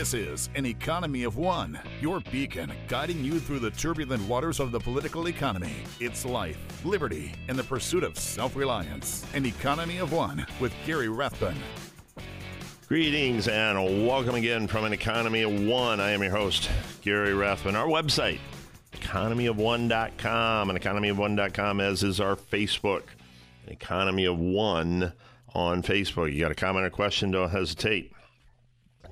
This is an economy of one, your beacon guiding you through the turbulent waters of the political economy. It's life, liberty, and the pursuit of self reliance. An economy of one with Gary Rathbun. Greetings and welcome again from an economy of one. I am your host, Gary Rathbun. Our website, economyofone.com, and economyofone.com, as is our Facebook, Economy of One on Facebook. You got a comment or question, don't hesitate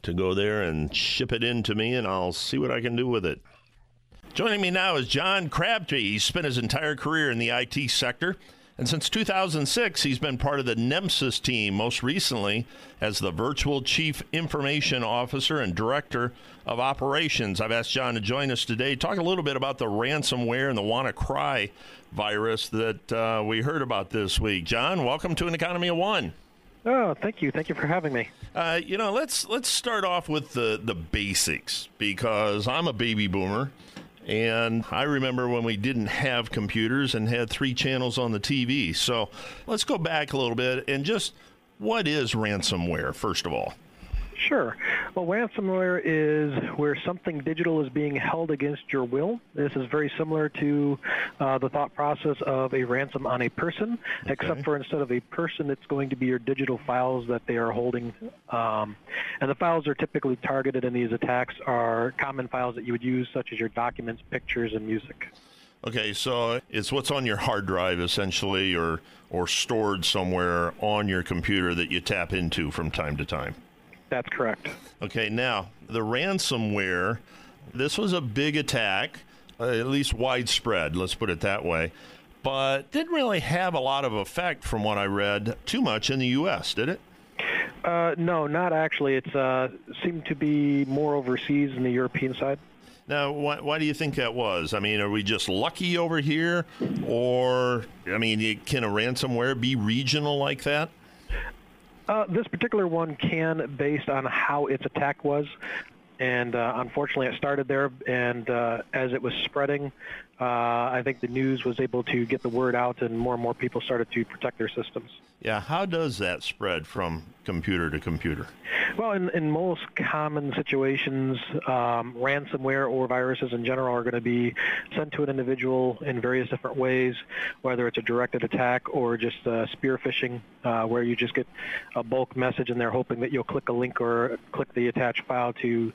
to go there and ship it in to me, and I'll see what I can do with it. Joining me now is John Crabtree. He's spent his entire career in the IT sector. And since 2006, he's been part of the Nemsys team, most recently as the Virtual Chief Information Officer and Director of Operations. I've asked John to join us today, talk a little bit about the ransomware and the WannaCry virus that uh, we heard about this week. John, welcome to an Economy of One. Oh, thank you. Thank you for having me. Uh, you know, let's let's start off with the the basics because I'm a baby boomer. And I remember when we didn't have computers and had three channels on the TV. So let's go back a little bit and just what is ransomware, first of all? Sure. Well, ransomware is where something digital is being held against your will. This is very similar to uh, the thought process of a ransom on a person, okay. except for instead of a person, it's going to be your digital files that they are holding. Um, and the files are typically targeted in these attacks are common files that you would use, such as your documents, pictures, and music. Okay, so it's what's on your hard drive essentially, or or stored somewhere on your computer that you tap into from time to time. That's correct. Okay, now the ransomware, this was a big attack, uh, at least widespread, let's put it that way, but didn't really have a lot of effect from what I read too much in the U.S., did it? Uh, no, not actually. It uh, seemed to be more overseas in the European side. Now, why, why, do you think that was? I mean, are we just lucky over here? Or, I mean, can a ransomware be regional like that? Uh, this particular one can, based on how its attack was. And uh, unfortunately, it started there, and uh, as it was spreading, uh, I think the news was able to get the word out, and more and more people started to protect their systems. Yeah, how does that spread from computer to computer? Well, in, in most common situations, um, ransomware or viruses in general are going to be sent to an individual in various different ways, whether it's a directed attack or just uh, spear phishing, uh, where you just get a bulk message and they're hoping that you'll click a link or click the attached file to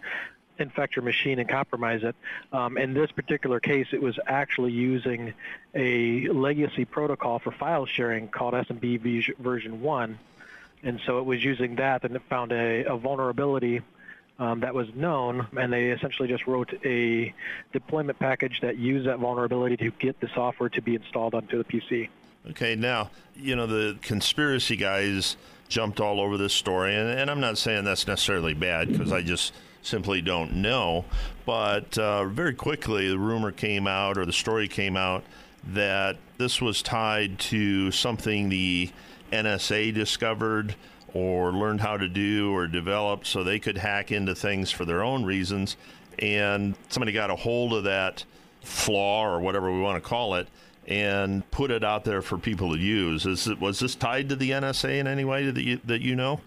infect your machine and compromise it. Um, in this particular case, it was actually using a legacy protocol for file sharing called SMB version 1. And so it was using that and it found a, a vulnerability um, that was known, and they essentially just wrote a deployment package that used that vulnerability to get the software to be installed onto the PC. Okay, now, you know, the conspiracy guys jumped all over this story, and, and I'm not saying that's necessarily bad because I just simply don't know. But uh, very quickly, the rumor came out, or the story came out, that this was tied to something the NSA discovered or learned how to do or developed so they could hack into things for their own reasons. And somebody got a hold of that flaw or whatever we want to call it and put it out there for people to use. Is it, was this tied to the NSA in any way that you, that you know?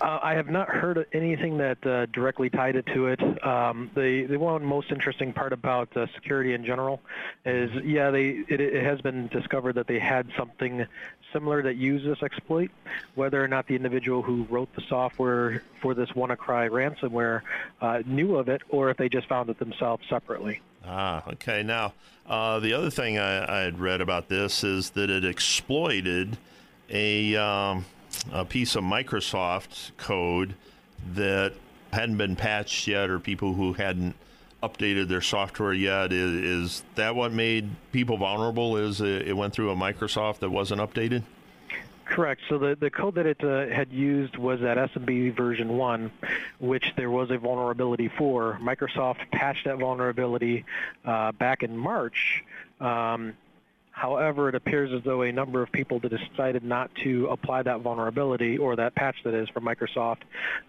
Uh, I have not heard anything that uh, directly tied it to it. Um, the the one most interesting part about uh, security in general is, yeah, they it, it, has been discovered that they had something similar that used this exploit. Whether or not the individual who wrote the software for this WannaCry ransomware uh, knew of it, or if they just found it themselves separately. Ah, okay. Now, uh, the other thing I, I, had read about this is that it exploited a. Um, a piece of Microsoft code that hadn't been patched yet, or people who hadn't updated their software yet. Is, is that what made people vulnerable? Is it, it, went through a Microsoft that wasn't updated? Correct. So the, the code that it uh, had used was that SMB version 1, which there was a vulnerability for. Microsoft patched that vulnerability uh, back in March. Um, However, it appears as though a number of people decided not to apply that vulnerability or that patch that is from Microsoft,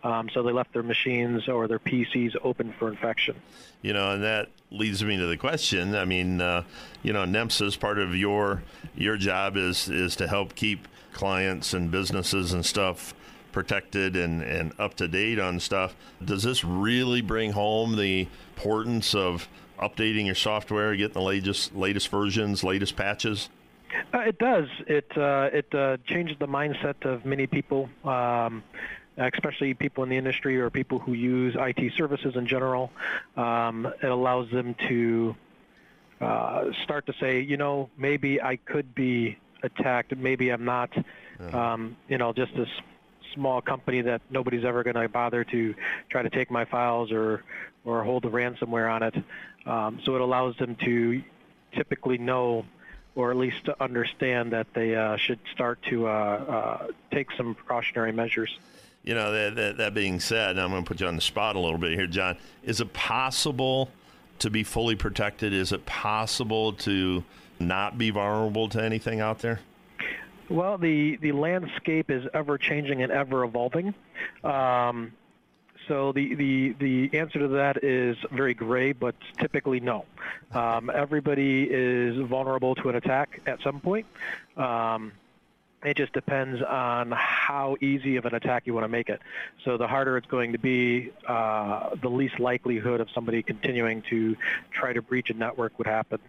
um, so they left their machines or their PCs open for infection. You know, and that leads me to the question. I mean, uh, you know, Nemsys part of your your job is is to help keep clients and businesses and stuff protected and, and up to date on stuff. Does this really bring home the importance of updating your software, getting the latest latest versions, latest patches? Uh, it does. It uh, it uh, changes the mindset of many people, um, especially people in the industry or people who use IT services in general. Um, it allows them to uh, start to say, you know, maybe I could be attacked. Maybe I'm not, um, you know, just this small company that nobody's ever going to bother to try to take my files or or hold a ransomware on it. Um, so it allows them to typically know or at least to understand that they uh, should start to uh, uh, take some precautionary measures. You know, that, that, that being said, I'm going to put you on the spot a little bit here, John. Is it possible to be fully protected? Is it possible to not be vulnerable to anything out there? Well, the, the landscape is ever changing and ever evolving. Um, so the, the, the answer to that is very gray, but typically no. Um, everybody is vulnerable to an attack at some point. Um, it just depends on how easy of an attack you want to make it. So the harder it's going to be, uh, the least likelihood of somebody continuing to try to breach a network would happen.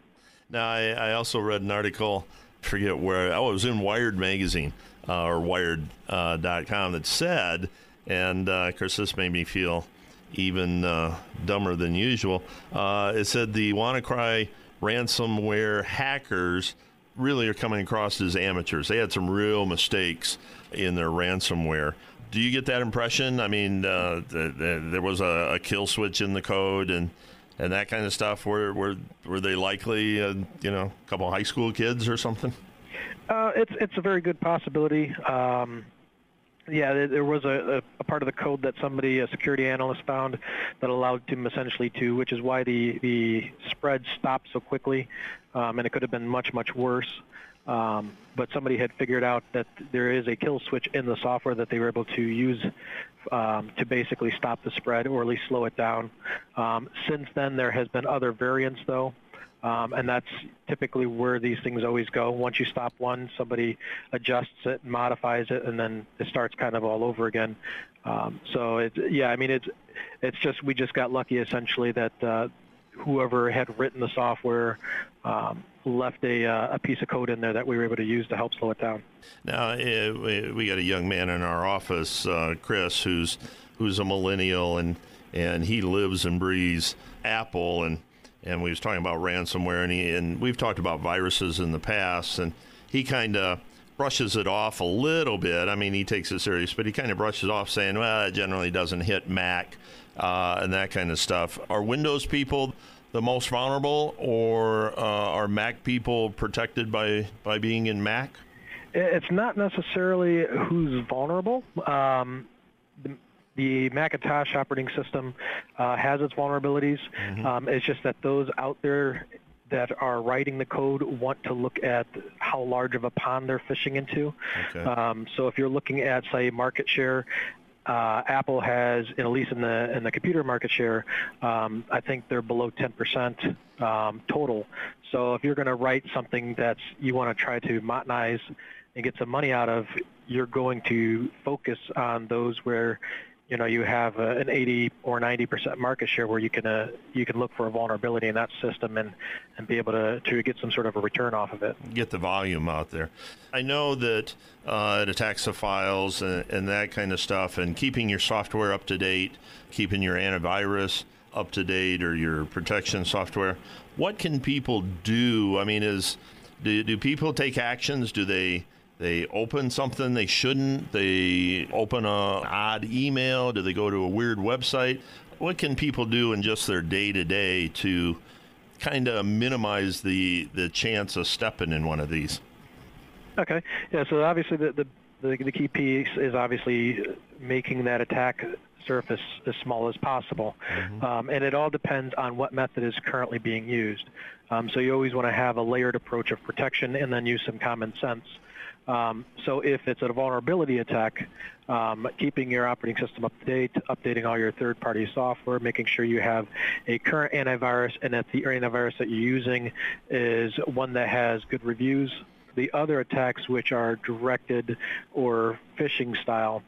Now, I, I also read an article, forget where, oh, it was in Wired magazine uh, or Wired.com uh, that said, and uh, of course, this made me feel even uh, dumber than usual. Uh, it said the WannaCry ransomware hackers really are coming across as amateurs. They had some real mistakes in their ransomware. Do you get that impression? I mean, uh, the, the, there was a, a, kill switch in the code and and that kind of stuff. Were were were they likely, uh, you know, a couple high school kids or something? Uh, it's it's a very good possibility. Um, yeah, there was a, a, part of the code that somebody, a security analyst, found that allowed him essentially to, which is why the the spread stopped so quickly, um, and it could have been much much worse. Um, but somebody had figured out that there is a kill switch in the software that they were able to use um, to basically stop the spread or at least slow it down. Um, since then, there has been other variants though. Um, and that's typically where these things always go. Once you stop one, somebody adjusts it, modifies it, and then it starts kind of all over again. Um, so yeah, I mean it's it's just we just got lucky essentially that uh, whoever had written the software um, left a, uh, a piece of code in there that we were able to use to help slow it down. Now uh, we got a young man in our office, uh, Chris, who's who's a millennial and and he lives and breathes Apple and and we was talking about ransomware and he and we've talked about viruses in the past and he kind of brushes it off a little bit. I mean, he takes it serious, but he kind of brushes off saying, well, it generally doesn't hit Mac uh, and that kind of stuff. Are Windows people the most vulnerable, or uh, are Mac people protected by, by being in Mac? It's not necessarily who's vulnerable. Um, the, Macintosh operating system uh, has its vulnerabilities. Mm-hmm. Um, it's just that those out there that are writing the code want to look at how large of a pond they're fishing into. Okay. Um, so if you're looking at, say, market share, uh, Apple has, at least in the in the computer market share, um, I think they're below 10% um, total. So if you're going to write something that you want to try to modernize and get some money out of, you're going to focus on those where you know you have an 80 or 90 percent market share where you can uh, you can look for a vulnerability in that system and and be able to to get some sort of a return off of it. Get the volume out there. I know that uh, it attacks the files and, and that kind of stuff, and keeping your software up to date, keeping your antivirus up to date or your protection software. What can people do? I mean, is do, do people take actions? Do they they open something they shouldn't. They open a odd email. Do they go to a weird website? What can people do in just their day to day to kind of minimize the the chance of stepping in one of these? Okay. Yeah. So obviously the the, the, the key piece is obviously making that attack surface as small as possible. Mm-hmm. Um, and it all depends on what method is currently being used. Um, so you always want to have a layered approach of protection and then use some common sense. Um, so if it's a vulnerability attack, um, keeping your operating system up to date, updating all your third-party software, making sure you have a current antivirus and that the antivirus that you're using is one that has good reviews. The other attacks which are directed or phishing style,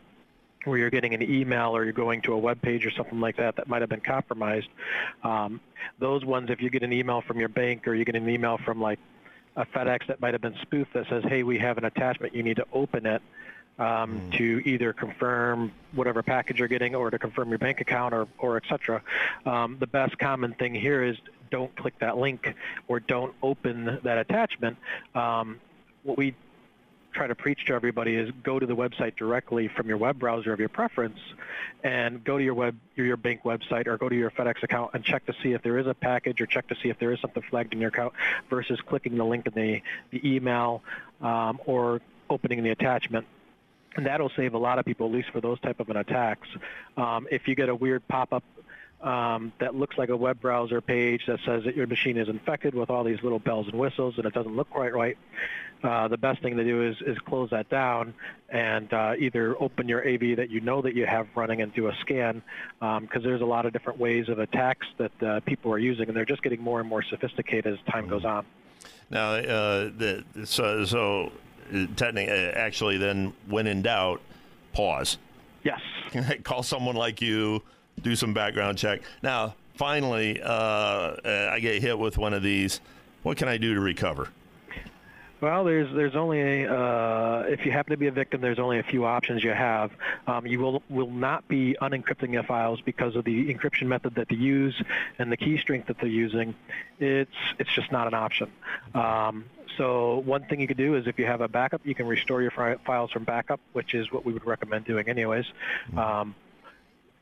where you're getting an email or you're going to a web page or something like that that might have been compromised. Um, those ones, if you get an email from your bank or you get an email from like a FedEx that might have been spoofed that says, hey, we have an attachment, you need to open it um, mm. to either confirm whatever package you're getting or to confirm your bank account or, or et cetera. Um, the best common thing here is don't click that link or don't open that attachment. Um, what we try to preach to everybody is go to the website directly from your web browser of your preference and go to your web your bank website or go to your FedEx account and check to see if there is a package or check to see if there is something flagged in your account versus clicking the link in the, the email um, or opening the attachment and that'll save a lot of people, at least for those type of an attacks. Um, if you get a weird pop-up um, that looks like a web browser page that says that your machine is infected with all these little bells and whistles and it doesn't look quite right, uh, the best thing to do is, is close that down and uh, either open your AV that you know that you have running and do a scan because um, there's a lot of different ways of attacks that uh, people are using and they're just getting more and more sophisticated as time goes on. Now, uh, the, so, so technically, uh, actually, then when in doubt, pause. Yes. Call someone like you, do some background check. Now, finally, uh, I get hit with one of these. What can I do to recover? Well, there's there's only a, uh, if you happen to be a victim, there's only a few options you have. Um, you will will not be unencrypting your files because of the encryption method that they use and the key strength that they're using. It's it's just not an option. Um, so one thing you could do is if you have a backup, you can restore your files from backup, which is what we would recommend doing anyways. Mm-hmm. Um,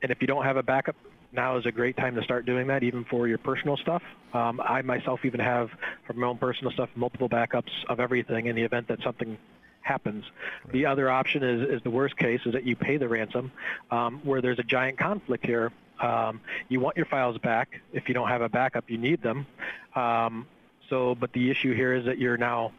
and if you don't have a backup, now is a great time to start doing that, even for your personal stuff. Um, I myself even have, for my own personal stuff, multiple backups of everything in the event that something happens. Right. The other option is, is the worst case, is that you pay the ransom, um, where there's a giant conflict here. Um, you want your files back. If you don't have a backup, you need them. Um, so, but the issue here is that you're now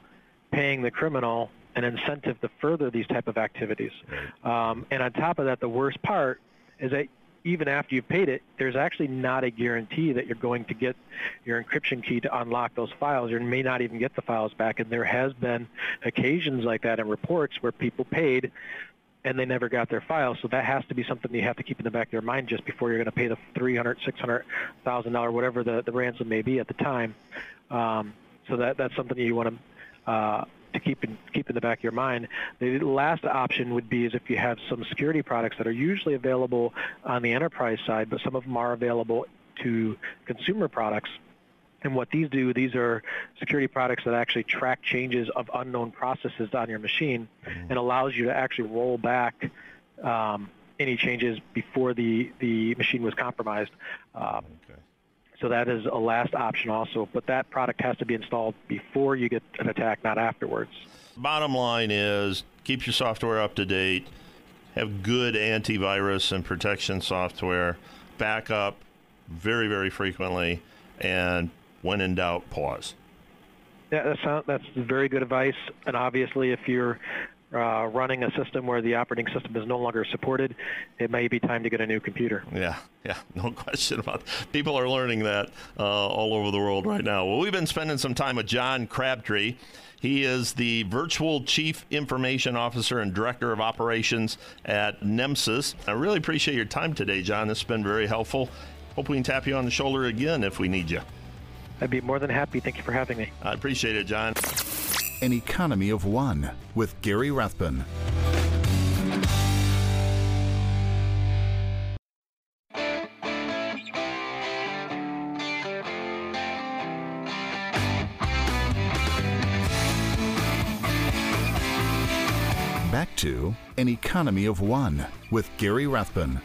paying the criminal an incentive to further these type of activities. Right. Um, and on top of that, the worst part is that even after you've paid it, there's actually not a guarantee that you're going to get your encryption key to unlock those files. You may not even get the files back. And there has been occasions like that in reports where people paid and they never got their files. So that has to be something you have to keep in the back of your mind just before you're going to pay the three hundred, six hundred thousand dollar, whatever the, the ransom may be at the time. Um, so that that's something that you want to uh, to keep in keep in the back of your mind. The last option would be is if you have some security products that are usually available on the enterprise side, but some of them are available to consumer products. And what these do, these are security products that actually track changes of unknown processes on your machine mm-hmm. and allows you to actually roll back um, any changes before the, the machine was compromised. Um. So that is a last option also, but that product has to be installed before you get an attack, not afterwards. Bottom line is keep your software up to date, have good antivirus and protection software, back up very, very frequently, and when in doubt, pause. Yeah, that's that's very good advice. And obviously, if you're uh, running a system where the operating system is no longer supported, it may be time to get a new computer. Yeah, yeah, no question about it. People are learning that uh, all over the world right now. Well, we've been spending some time with John Crabtree. He is the Virtual Chief Information Officer and Director of Operations at Nemesis. I really appreciate your time today, John. This has been very helpful. Hope we can tap you on the shoulder again if we need you. I'd be more than happy. Thank you for having me. I appreciate it, John. An Economy of One with Gary Rathbun. Back to An Economy of One with Gary Rathbun.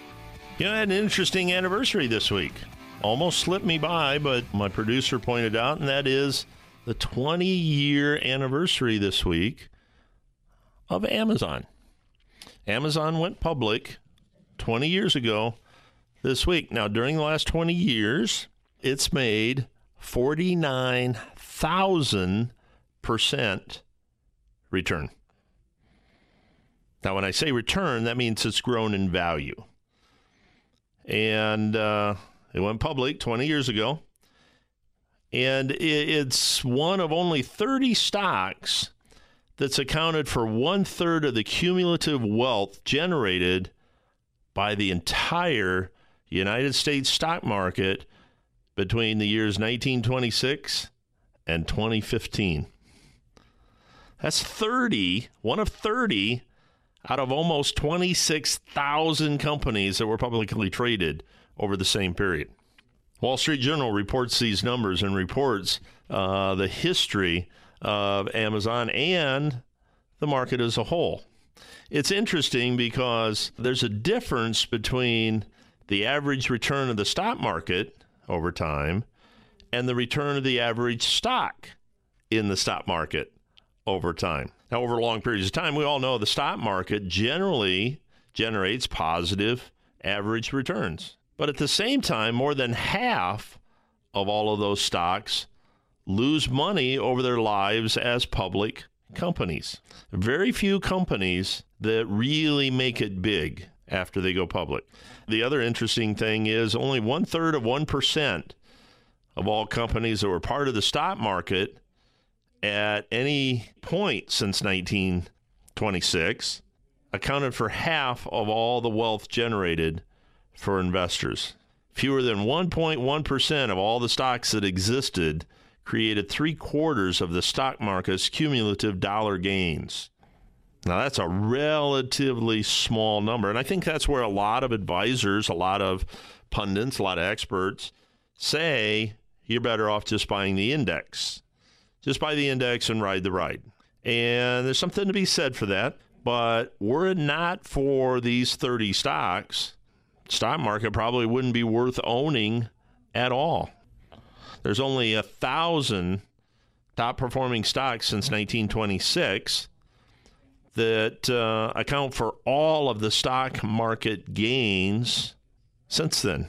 You know, I had an interesting anniversary this week. Almost slipped me by, but my producer pointed out, and that is the 20 year anniversary this week of Amazon. Amazon went public 20 years ago this week. Now, during the last 20 years, it's made 49,000% return. Now, when I say return, that means it's grown in value. And uh, it went public 20 years ago and it's one of only 30 stocks that's accounted for one third of the cumulative wealth generated by the entire United States stock market between the years 1926 and 2015. That's 30, one of 30 out of almost 26,000 companies that were publicly traded over the same period. Wall Street Journal reports these numbers and reports uh, the history of Amazon and the market as a whole. It's interesting because there's a difference between the average return of the stock market over time and the return of the average stock in the stock market over time. Now, over long periods of time, we all know the stock market generally generates positive average returns. But at the same time, more than half of all of those stocks lose money over their lives as public companies. Very few companies that really make it big after they go public. The other interesting thing is only one third of 1% of all companies that were part of the stock market at any point since 1926 accounted for half of all the wealth generated for investors. Fewer than 1.1% of all the stocks that existed created three quarters of the stock market's cumulative dollar gains. Now, that's a relatively small number. And I think that's where a lot of advisors, a lot of pundits, a lot of experts say you're better off just buying the index. Just buy the index and ride the ride. And there's something to be said for that. But were it not for these 30 stocks, stock market probably wouldn't be worth owning at all. There's only a thousand top performing stocks since 1926 that uh, account for all of the stock market gains since then.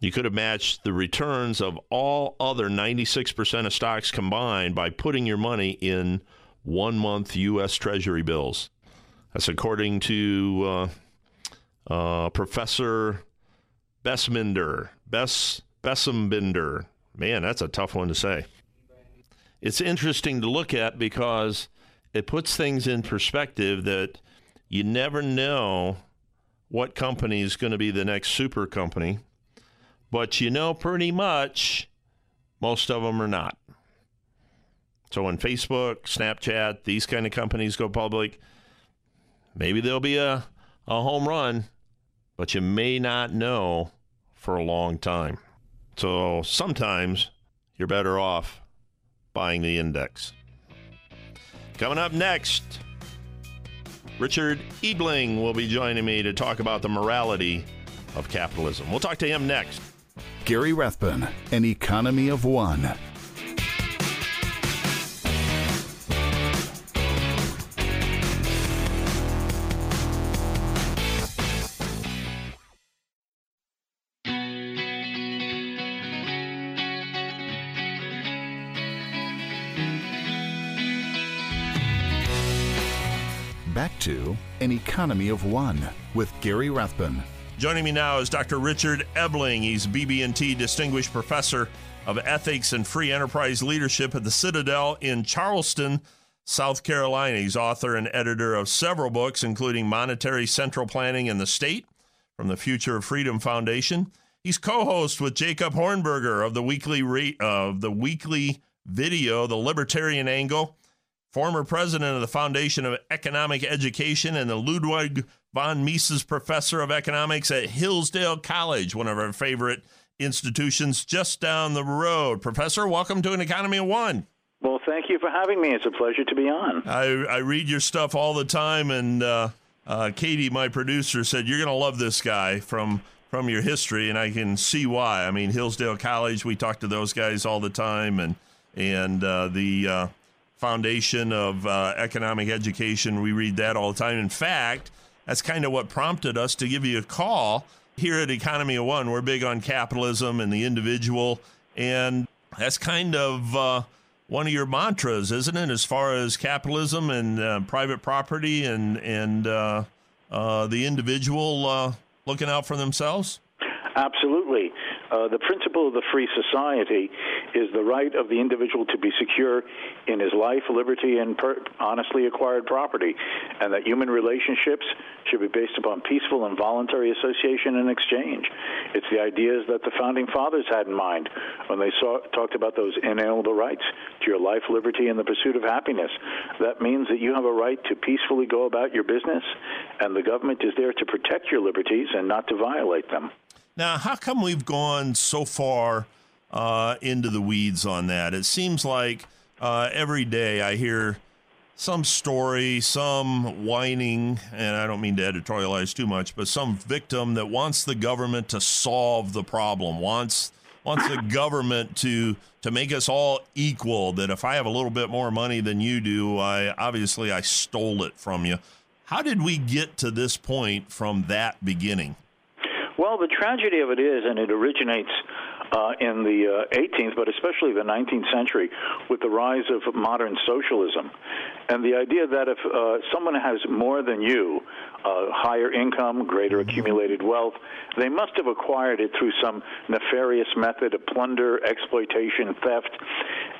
You could have matched the returns of all other 96% of stocks combined by putting your money in one month U.S. Treasury bills. That's according to uh, uh, Professor Bessminder. Bess Bessembinder. Man, that's a tough one to say. It's interesting to look at because it puts things in perspective that you never know what company is going to be the next super company, but you know pretty much most of them are not. So when Facebook, Snapchat, these kind of companies go public, maybe there'll be a, a home run, but you may not know for a long time. So sometimes you're better off buying the index. Coming up next, Richard Ebeling will be joining me to talk about the morality of capitalism. We'll talk to him next. Gary Rathbun, An Economy of One. To An Economy of One with Gary Rathbun. Joining me now is Dr. Richard Ebeling. He's BB&T Distinguished Professor of Ethics and Free Enterprise Leadership at the Citadel in Charleston, South Carolina. He's author and editor of several books, including Monetary Central Planning in the State from the Future of Freedom Foundation. He's co-host with Jacob Hornberger of the weekly re- of the weekly video, The Libertarian Angle, former president of the Foundation of Economic Education and the Ludwig von Mises Professor of Economics at Hillsdale College, one of our favorite institutions just down the road. Professor, welcome to an Economy of One. Well, thank you for having me. It's a pleasure to be on. I, I read your stuff all the time, and uh, uh, Katie, my producer, said you're going to love this guy from from your history, and I can see why. I mean, Hillsdale College, we talk to those guys all the time, and and uh, the uh, foundation of uh, economic education. We read that all the time. In fact, that's kind of what prompted us to give you a call here at Economy of One. We're big on capitalism and the individual, and that's kind of uh, one of your mantras, isn't it? As far as capitalism and uh, private property and and uh, uh, the individual uh, looking out for themselves. Absolutely. The principle of the free society is the right of the individual to be secure in his life, liberty, and per- honestly acquired property, and that human relationships should be based upon peaceful and voluntary association and exchange. It's the ideas that the founding fathers had in mind when they saw, talked about those inalienable rights to your life, liberty, and the pursuit of happiness. That means that you have a right to peacefully go about your business, and the government is there to protect your liberties and not to violate them. Now, how come we've gone so far uh, into the weeds on that? It seems like uh, every day I hear some story, some whining, and I don't mean to editorialize too much, but some victim that wants the government to solve the problem, wants wants the government to to make us all equal. That if I have a little bit more money than you do, I obviously I stole it from you. How did we get to this point from that beginning? Well, the tragedy of it is, and it originates uh, in the uh, 18th, but especially the 19th century, with the rise of modern socialism, and the idea that if uh, someone has more than you, uh, higher income, greater accumulated wealth, they must have acquired it through some nefarious method of plunder, exploitation, theft,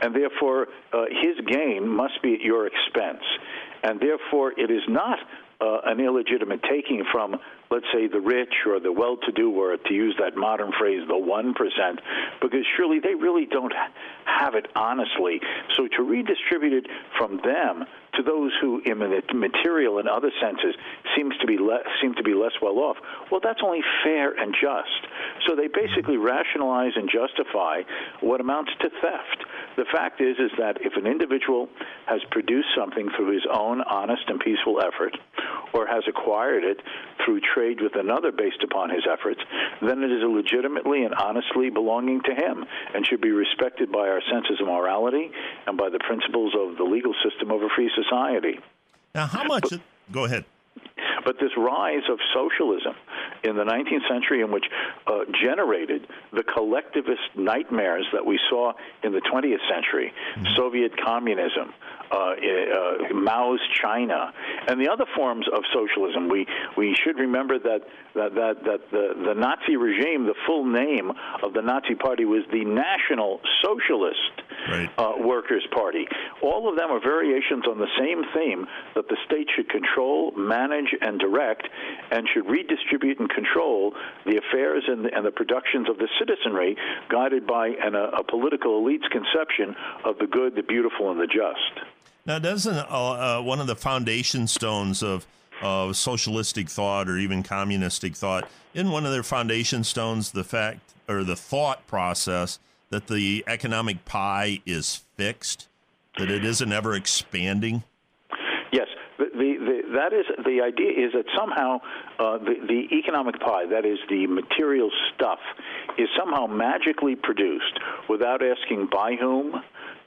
and therefore uh, his gain must be at your expense. And therefore, it is not uh, an illegitimate taking from, let's say, the rich or the well to do, or to use that modern phrase, the 1%, because surely they really don't have it honestly. So to redistribute it from them to those who, in material and other senses, seems to be less, seem to be less well off, well, that's only fair and just. So they basically rationalize and justify what amounts to theft. The fact is, is that if an individual has produced something through his own honest and peaceful effort, or has acquired it through trade with another based upon his efforts, then it is legitimately and honestly belonging to him and should be respected by our senses of morality and by the principles of the legal system of a free society. Now, how much? But, go ahead. But this rise of socialism in the 19th century, in which uh, generated the collectivist nightmares that we saw in the 20th century, mm-hmm. Soviet communism, uh, uh, Mao's China, and the other forms of socialism. We we should remember that that that, that the, the Nazi regime, the full name of the Nazi Party was the National Socialist right. uh, Workers Party. All of them are variations on the same theme that the state should control, manage, and direct, and should redistribute and control the affairs and the, and the productions of the citizenry, guided by an, a, a political elite's conception of the good, the beautiful, and the just. Now, doesn't uh, uh, one of the foundation stones of of socialistic thought or even communistic thought in one of their foundation stones the fact or the thought process that the economic pie is fixed, that it isn't ever expanding? Yes, the, the, the, that is the idea is that somehow uh, the, the economic pie, that is the material stuff, is somehow magically produced without asking by whom,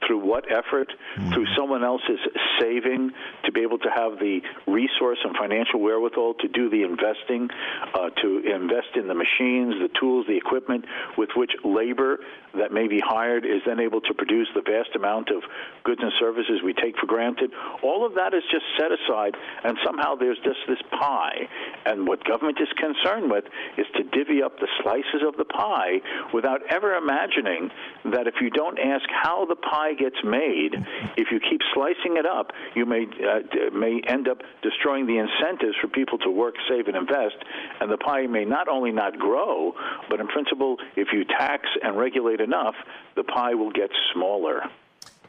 through what effort, mm-hmm. through someone else's saving to be able to have the resource and financial wherewithal to do the investing, uh, to invest in the machines, the tools, the equipment with which labor that may be hired is then able to produce the vast amount of goods and services we take for granted. All of that is just set aside, and somehow there's just this pie. And what government is concerned with is to divvy up the slices of the pie without ever imagining that if you don't ask how the pie gets made, if you keep slicing it up, you may uh, may end up destroying the incentives for people to work, save, and invest, and the pie may not only not grow, but in principle, if you tax and regulate enough, the pie will get smaller.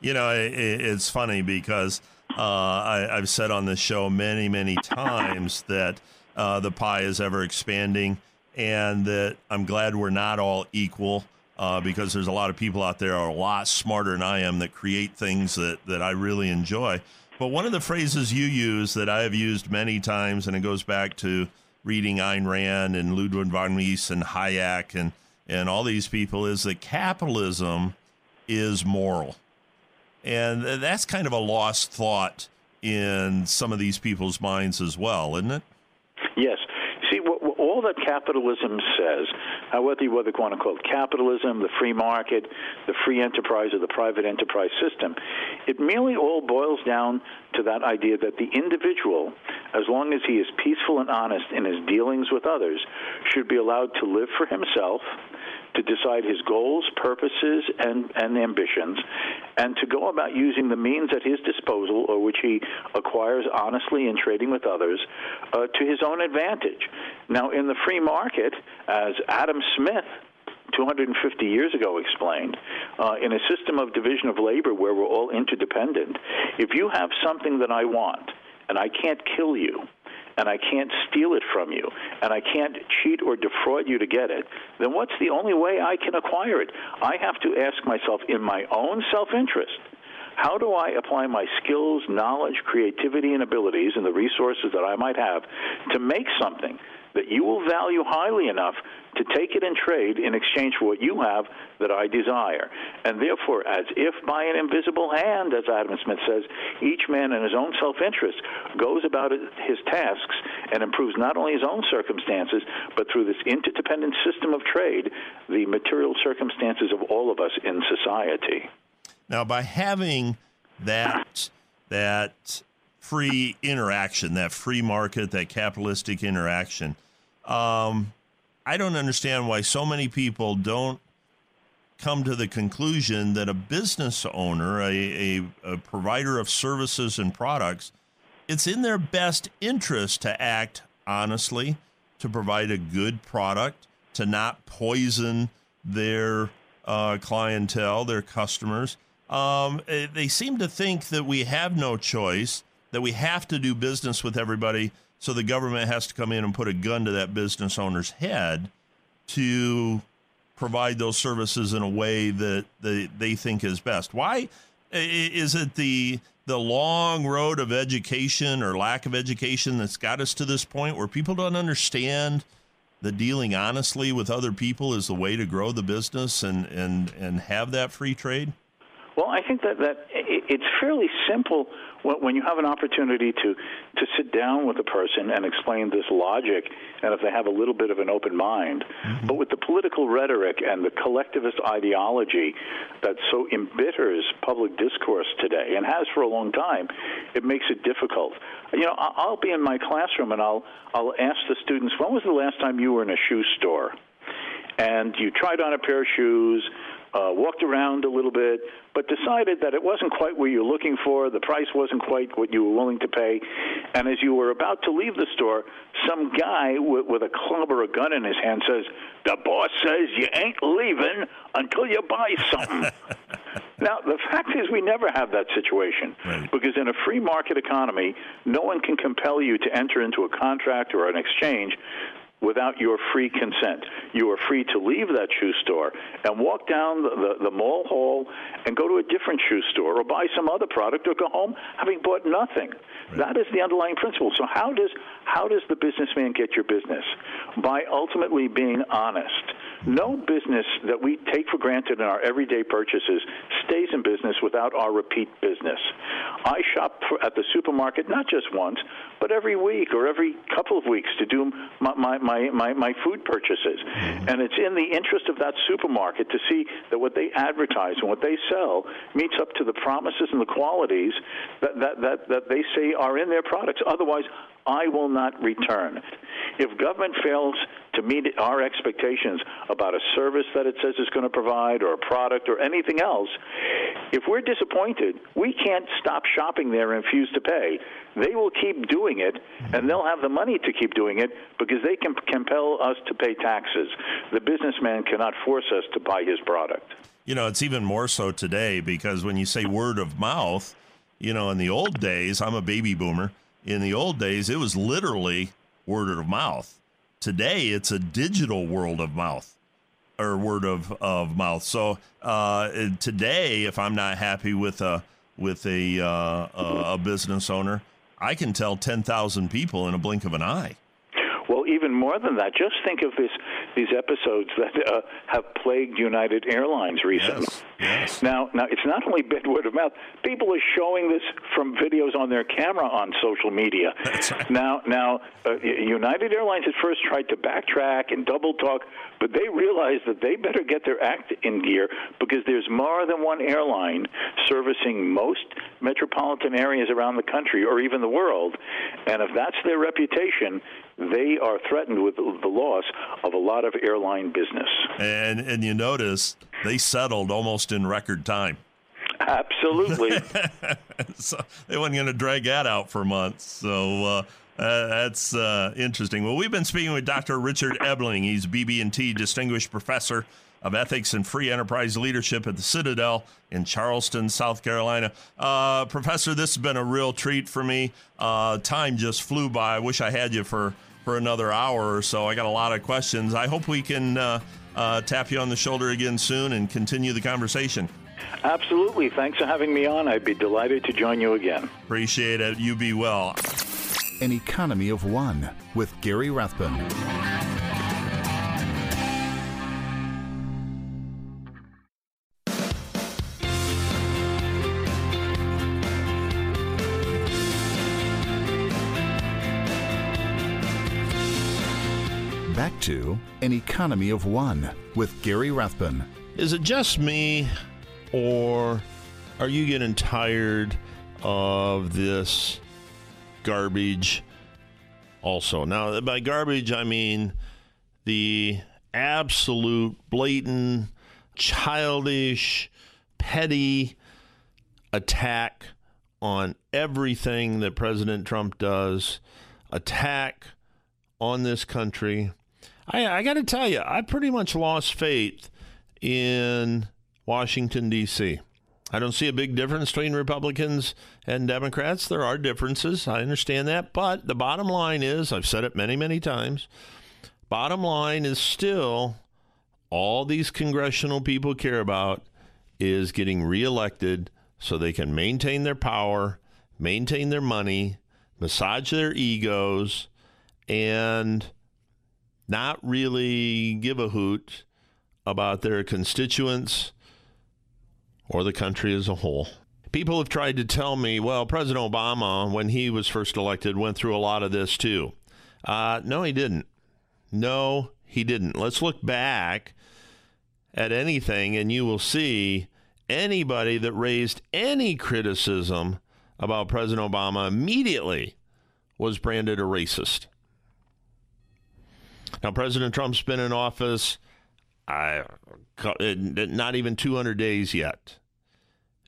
You know, it's funny because uh, I, have said on this show many, many times that uh, the pie is ever expanding, and that I'm glad we're not all equal. Uh, because there's a lot of people out there are a lot smarter than I am that create things that, that I really enjoy. But one of the phrases you use that I have used many times, and it goes back to reading Ayn Rand and Ludwig von Mises and Hayek and and all these people is that capitalism is moral. And that's kind of a lost thought in some of these people's minds as well, isn't it? Yes. See, what, all that capitalism says, whether you, whether you want to call it capitalism, the free market, the free enterprise, or the private enterprise system, it merely all boils down to that idea that the individual, as long as he is peaceful and honest in his dealings with others, should be allowed to live for himself to decide his goals, purposes, and, and ambitions, and to go about using the means at his disposal, or which he acquires honestly in trading with others, uh, to his own advantage. Now, in the free market, as Adam Smith 250 years ago explained, uh, in a system of division of labor where we're all interdependent, if you have something that I want and I can't kill you, and I can't steal it from you, and I can't cheat or defraud you to get it, then what's the only way I can acquire it? I have to ask myself, in my own self interest, how do I apply my skills, knowledge, creativity, and abilities and the resources that I might have to make something that you will value highly enough to take it in trade in exchange for what you have that I desire. And therefore, as if by an invisible hand, as Adam Smith says, each man in his own self interest goes about his tasks and improves not only his own circumstances, but through this interdependent system of trade, the material circumstances of all of us in society. Now, by having that, that free interaction, that free market, that capitalistic interaction, um, I don't understand why so many people don't come to the conclusion that a business owner, a, a, a, provider of services and products, it's in their best interest to act honestly, to provide a good product, to not poison their uh, clientele, their customers. Um, eh, they seem to think that we have no choice, that we have to do business with everybody so the government has to come in and put a gun to that business owner's head to provide those services in a way that they, they think is best. Why is it the the long road of education or lack of education that's got us to this point where people don't understand that dealing honestly with other people is the way to grow the business and and and have that free trade? Well, I think that that it's fairly simple when you have an opportunity to to sit down with a person and explain this logic, and if they have a little bit of an open mind, mm-hmm. but with the political rhetoric and the collectivist ideology that so embitters public discourse today and has for a long time, it makes it difficult. You know, I'll be in my classroom and I'll I'll ask the students, when was the last time you were in a shoe store? And you tried on a pair of shoes, uh, walked around a little bit, but decided that it wasn't quite what you're looking for. The price wasn't quite what you were willing to pay. And as you were about to leave the store, some guy with, with a club or a gun in his hand says, The boss says you ain't leaving until you buy something. now, the fact is, we never have that situation right. because in a free market economy, no one can compel you to enter into a contract or an exchange without your free consent. You are free to leave that shoe store and walk down the, the, the, mall hall and go to a different shoe store or buy some other product or go home having bought nothing. Right. That is the underlying principle. So how does how does the businessman get your business? By ultimately being honest. No business that we take for granted in our everyday purchases stays in business without our repeat business. I shop for, at the supermarket not just once, but every week or every couple of weeks to do my, my, my, my, my food purchases. Mm-hmm. And it's in the interest of that supermarket to see that what they advertise and what they sell meets up to the promises and the qualities that, that, that, that they say are in their products. Otherwise, I will not return. If government fails to meet our expectations about a service that it says it's going to provide or a product or anything else, if we're disappointed, we can't stop shopping there and refuse to pay. They will keep doing it, mm-hmm. and they'll have the money to keep doing it because they can compel us to pay taxes. The businessman cannot force us to buy his product. You know, it's even more so today because when you say word of mouth, you know, in the old days, I'm a baby boomer in the old days, it was literally word of mouth. Today, it's a digital world of mouth or word of, of mouth. So uh, today, if I'm not happy with a with a, uh, a business owner, I can tell ten thousand people in a blink of an eye. Well, even more than that, just think of this these episodes that uh, have plagued United Airlines recently. Yes, yes. Now, now it's not only been word of mouth. People are showing this from videos on their camera on social media. Right. Now, now uh, United Airlines at first tried to backtrack and double talk, but they realized that they better get their act in gear because there's more than one airline servicing most metropolitan areas around the country or even the world, and if that's their reputation, they are threatened with the loss of a lot of airline business. And and you notice they settled almost in record time. Absolutely. so they wasn't going to drag that out for months. So uh, uh, that's uh, interesting. Well, we've been speaking with Dr. Richard Ebeling. He's BB&T Distinguished Professor of Ethics and Free Enterprise Leadership at the Citadel in Charleston, South Carolina. Uh, professor, this has been a real treat for me. Uh, time just flew by. I wish I had you for, for another hour or so. I got a lot of questions. I hope we can uh, uh tap you on the shoulder again soon and continue the conversation. Absolutely. Thanks for having me on. I'd be delighted to join you again. Appreciate it. You be well. An Economy of One with Gary Rathbun. To An Economy of One with Gary Rathbun. Is it just me, or are you getting tired of this garbage also. Now, by garbage, I mean the absolute, blatant, childish, petty attack on everything that President Trump does, attack on this country. I, I got to tell you, I pretty much lost faith in Washington, D.C. I don't see a big difference between Republicans and Democrats. There are differences. I understand that. But the bottom line is I've said it many, many times. Bottom line is still all these congressional people care about is getting reelected so they can maintain their power, maintain their money, massage their egos, and not really give a hoot about their constituents or the country as a whole. People have tried to tell me, well, President Obama, when he was first elected, went through a lot of this too. Uh, no, he didn't. No, he didn't. Let's look back at anything, and you will see anybody that raised any criticism about President Obama immediately was branded a racist. Now, President Trump's been in office I, not even 200 days yet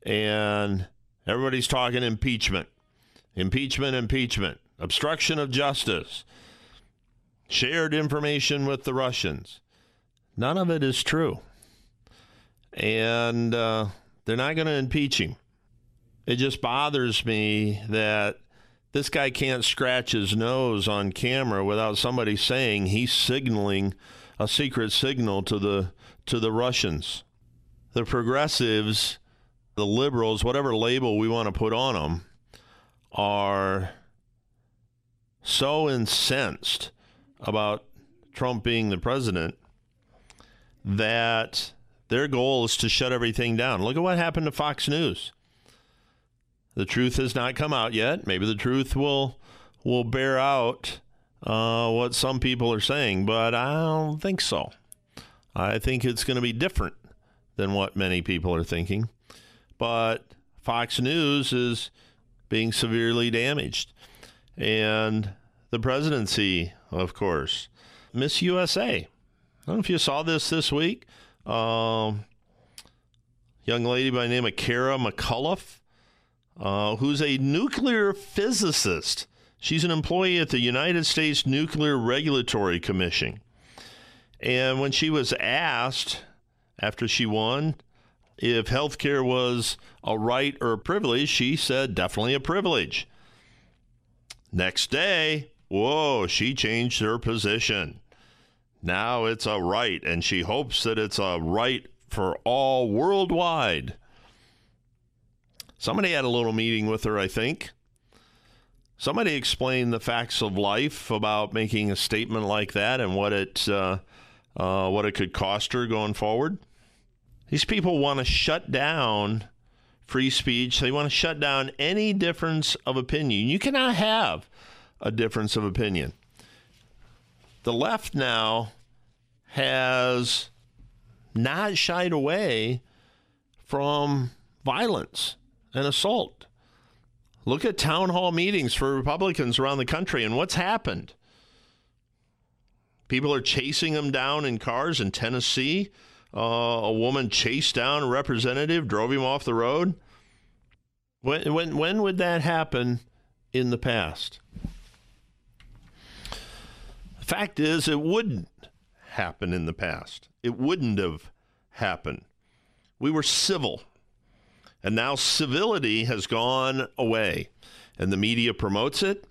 and everybody's talking impeachment, impeachment, impeachment, obstruction of justice, shared information with the Russians. None of it is true. And uh, they're not going to impeach him. It just bothers me that this guy can't scratch his nose on camera without somebody saying he's signaling a secret signal to the to the Russians. The progressives the liberals, whatever label we want to put on them, are so incensed about Trump being the president that their goal is to shut everything down. Look at what happened to Fox News. The truth has not come out yet. Maybe the truth will will bear out uh, what some people are saying, but I don't think so. I think it's going to be different than what many people are thinking but Fox News is being severely damaged. And the presidency, of course. Miss USA. I don't know if you saw this this week. Um, young lady by the name of Kara McCullough, uh, who's a nuclear physicist. She's an employee at the United States Nuclear Regulatory Commission. And when she was asked after she won if healthcare was a right or a privilege, she said definitely a privilege. Next day, whoa, she changed her position. Now it's a right, and she hopes that it's a right for all worldwide. Somebody had a little meeting with her, I think. Somebody explained the facts of life about making a statement like that and what it uh, uh, what it could cost her going forward. These people want to shut down free speech. They want to shut down any difference of opinion. You cannot have a difference of opinion. The left now has not shied away from violence and assault. Look at town hall meetings for Republicans around the country and what's happened. People are chasing them down in cars in Tennessee. Uh, a woman chased down a representative, drove him off the road. When, when, when would that happen in the past? The fact is, it wouldn't happen in the past. It wouldn't have happened. We were civil. And now civility has gone away. And the media promotes it.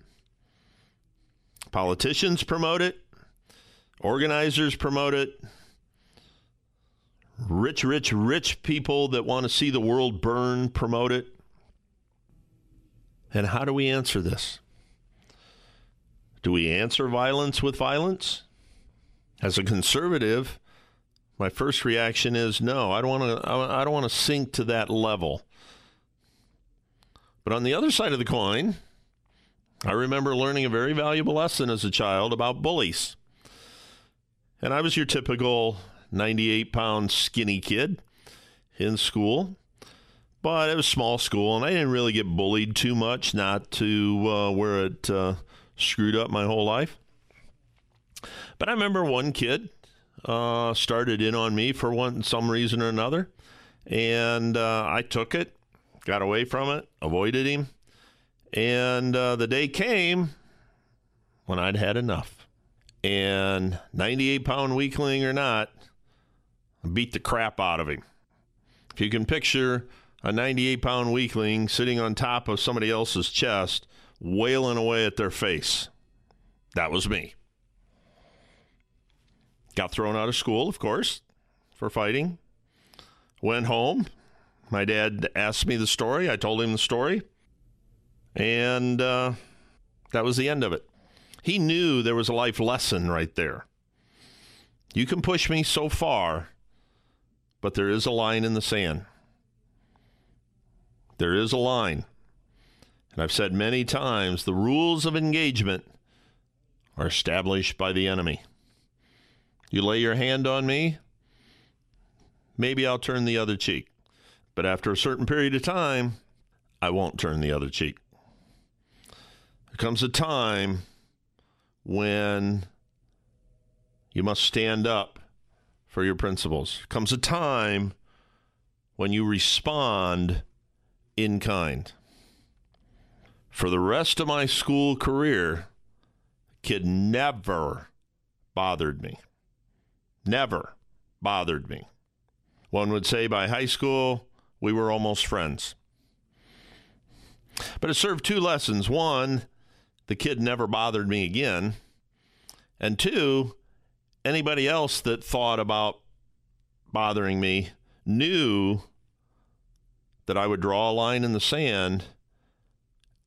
Politicians promote it. Organizers promote it. Rich, rich, rich people that want to see the world burn promote it. And how do we answer this? Do we answer violence with violence? As a conservative, my first reaction is no. I don't want to. I don't want to sink to that level. But on the other side of the coin, I remember learning a very valuable lesson as a child about bullies. And I was your typical 98 pound skinny kid in school. But it was small school, and I didn't really get bullied too much, not to uh, where it uh, screwed up my whole life. But I remember one kid uh, started in on me for one some reason or another, and uh, I took it, got away from it, avoided him, and uh, the day came when I'd had enough. And 98 pound weakling or not, beat the crap out of him. If you can picture a 98 pound weakling sitting on top of somebody else's chest, wailing away at their face, that was me. Got thrown out of school, of course, for fighting. Went home. My dad asked me the story. I told him the story. And uh, that was the end of it. He knew there was a life lesson right there. You can push me so far, but there is a line in the sand. There is a line. And I've said many times the rules of engagement are established by the enemy. You lay your hand on me, maybe I'll turn the other cheek. But after a certain period of time, I won't turn the other cheek. There comes a time when you must stand up for your principles. There comes a time when you respond in kind. For the rest of my school career, kid never bothered me. Never bothered me. One would say by high school, we were almost friends. But it served two lessons. One, the kid never bothered me again. And two, anybody else that thought about bothering me knew that I would draw a line in the sand.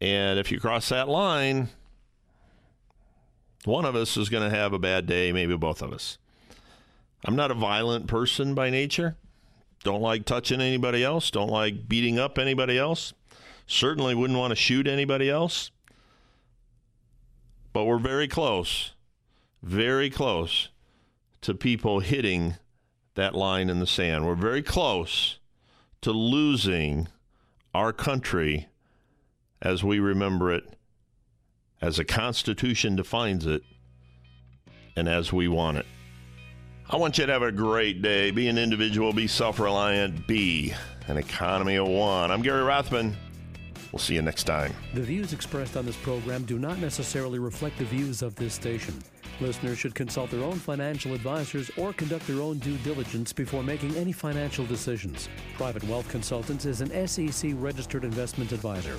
And if you cross that line, one of us is going to have a bad day, maybe both of us. I'm not a violent person by nature. Don't like touching anybody else. Don't like beating up anybody else. Certainly wouldn't want to shoot anybody else. But we're very close, very close to people hitting that line in the sand. We're very close to losing our country as we remember it, as the Constitution defines it, and as we want it. I want you to have a great day. Be an individual, be self reliant, be an economy of one. I'm Gary Rathbun. We'll see you next time. The views expressed on this program do not necessarily reflect the views of this station. Listeners should consult their own financial advisors or conduct their own due diligence before making any financial decisions. Private Wealth Consultants is an SEC registered investment advisor.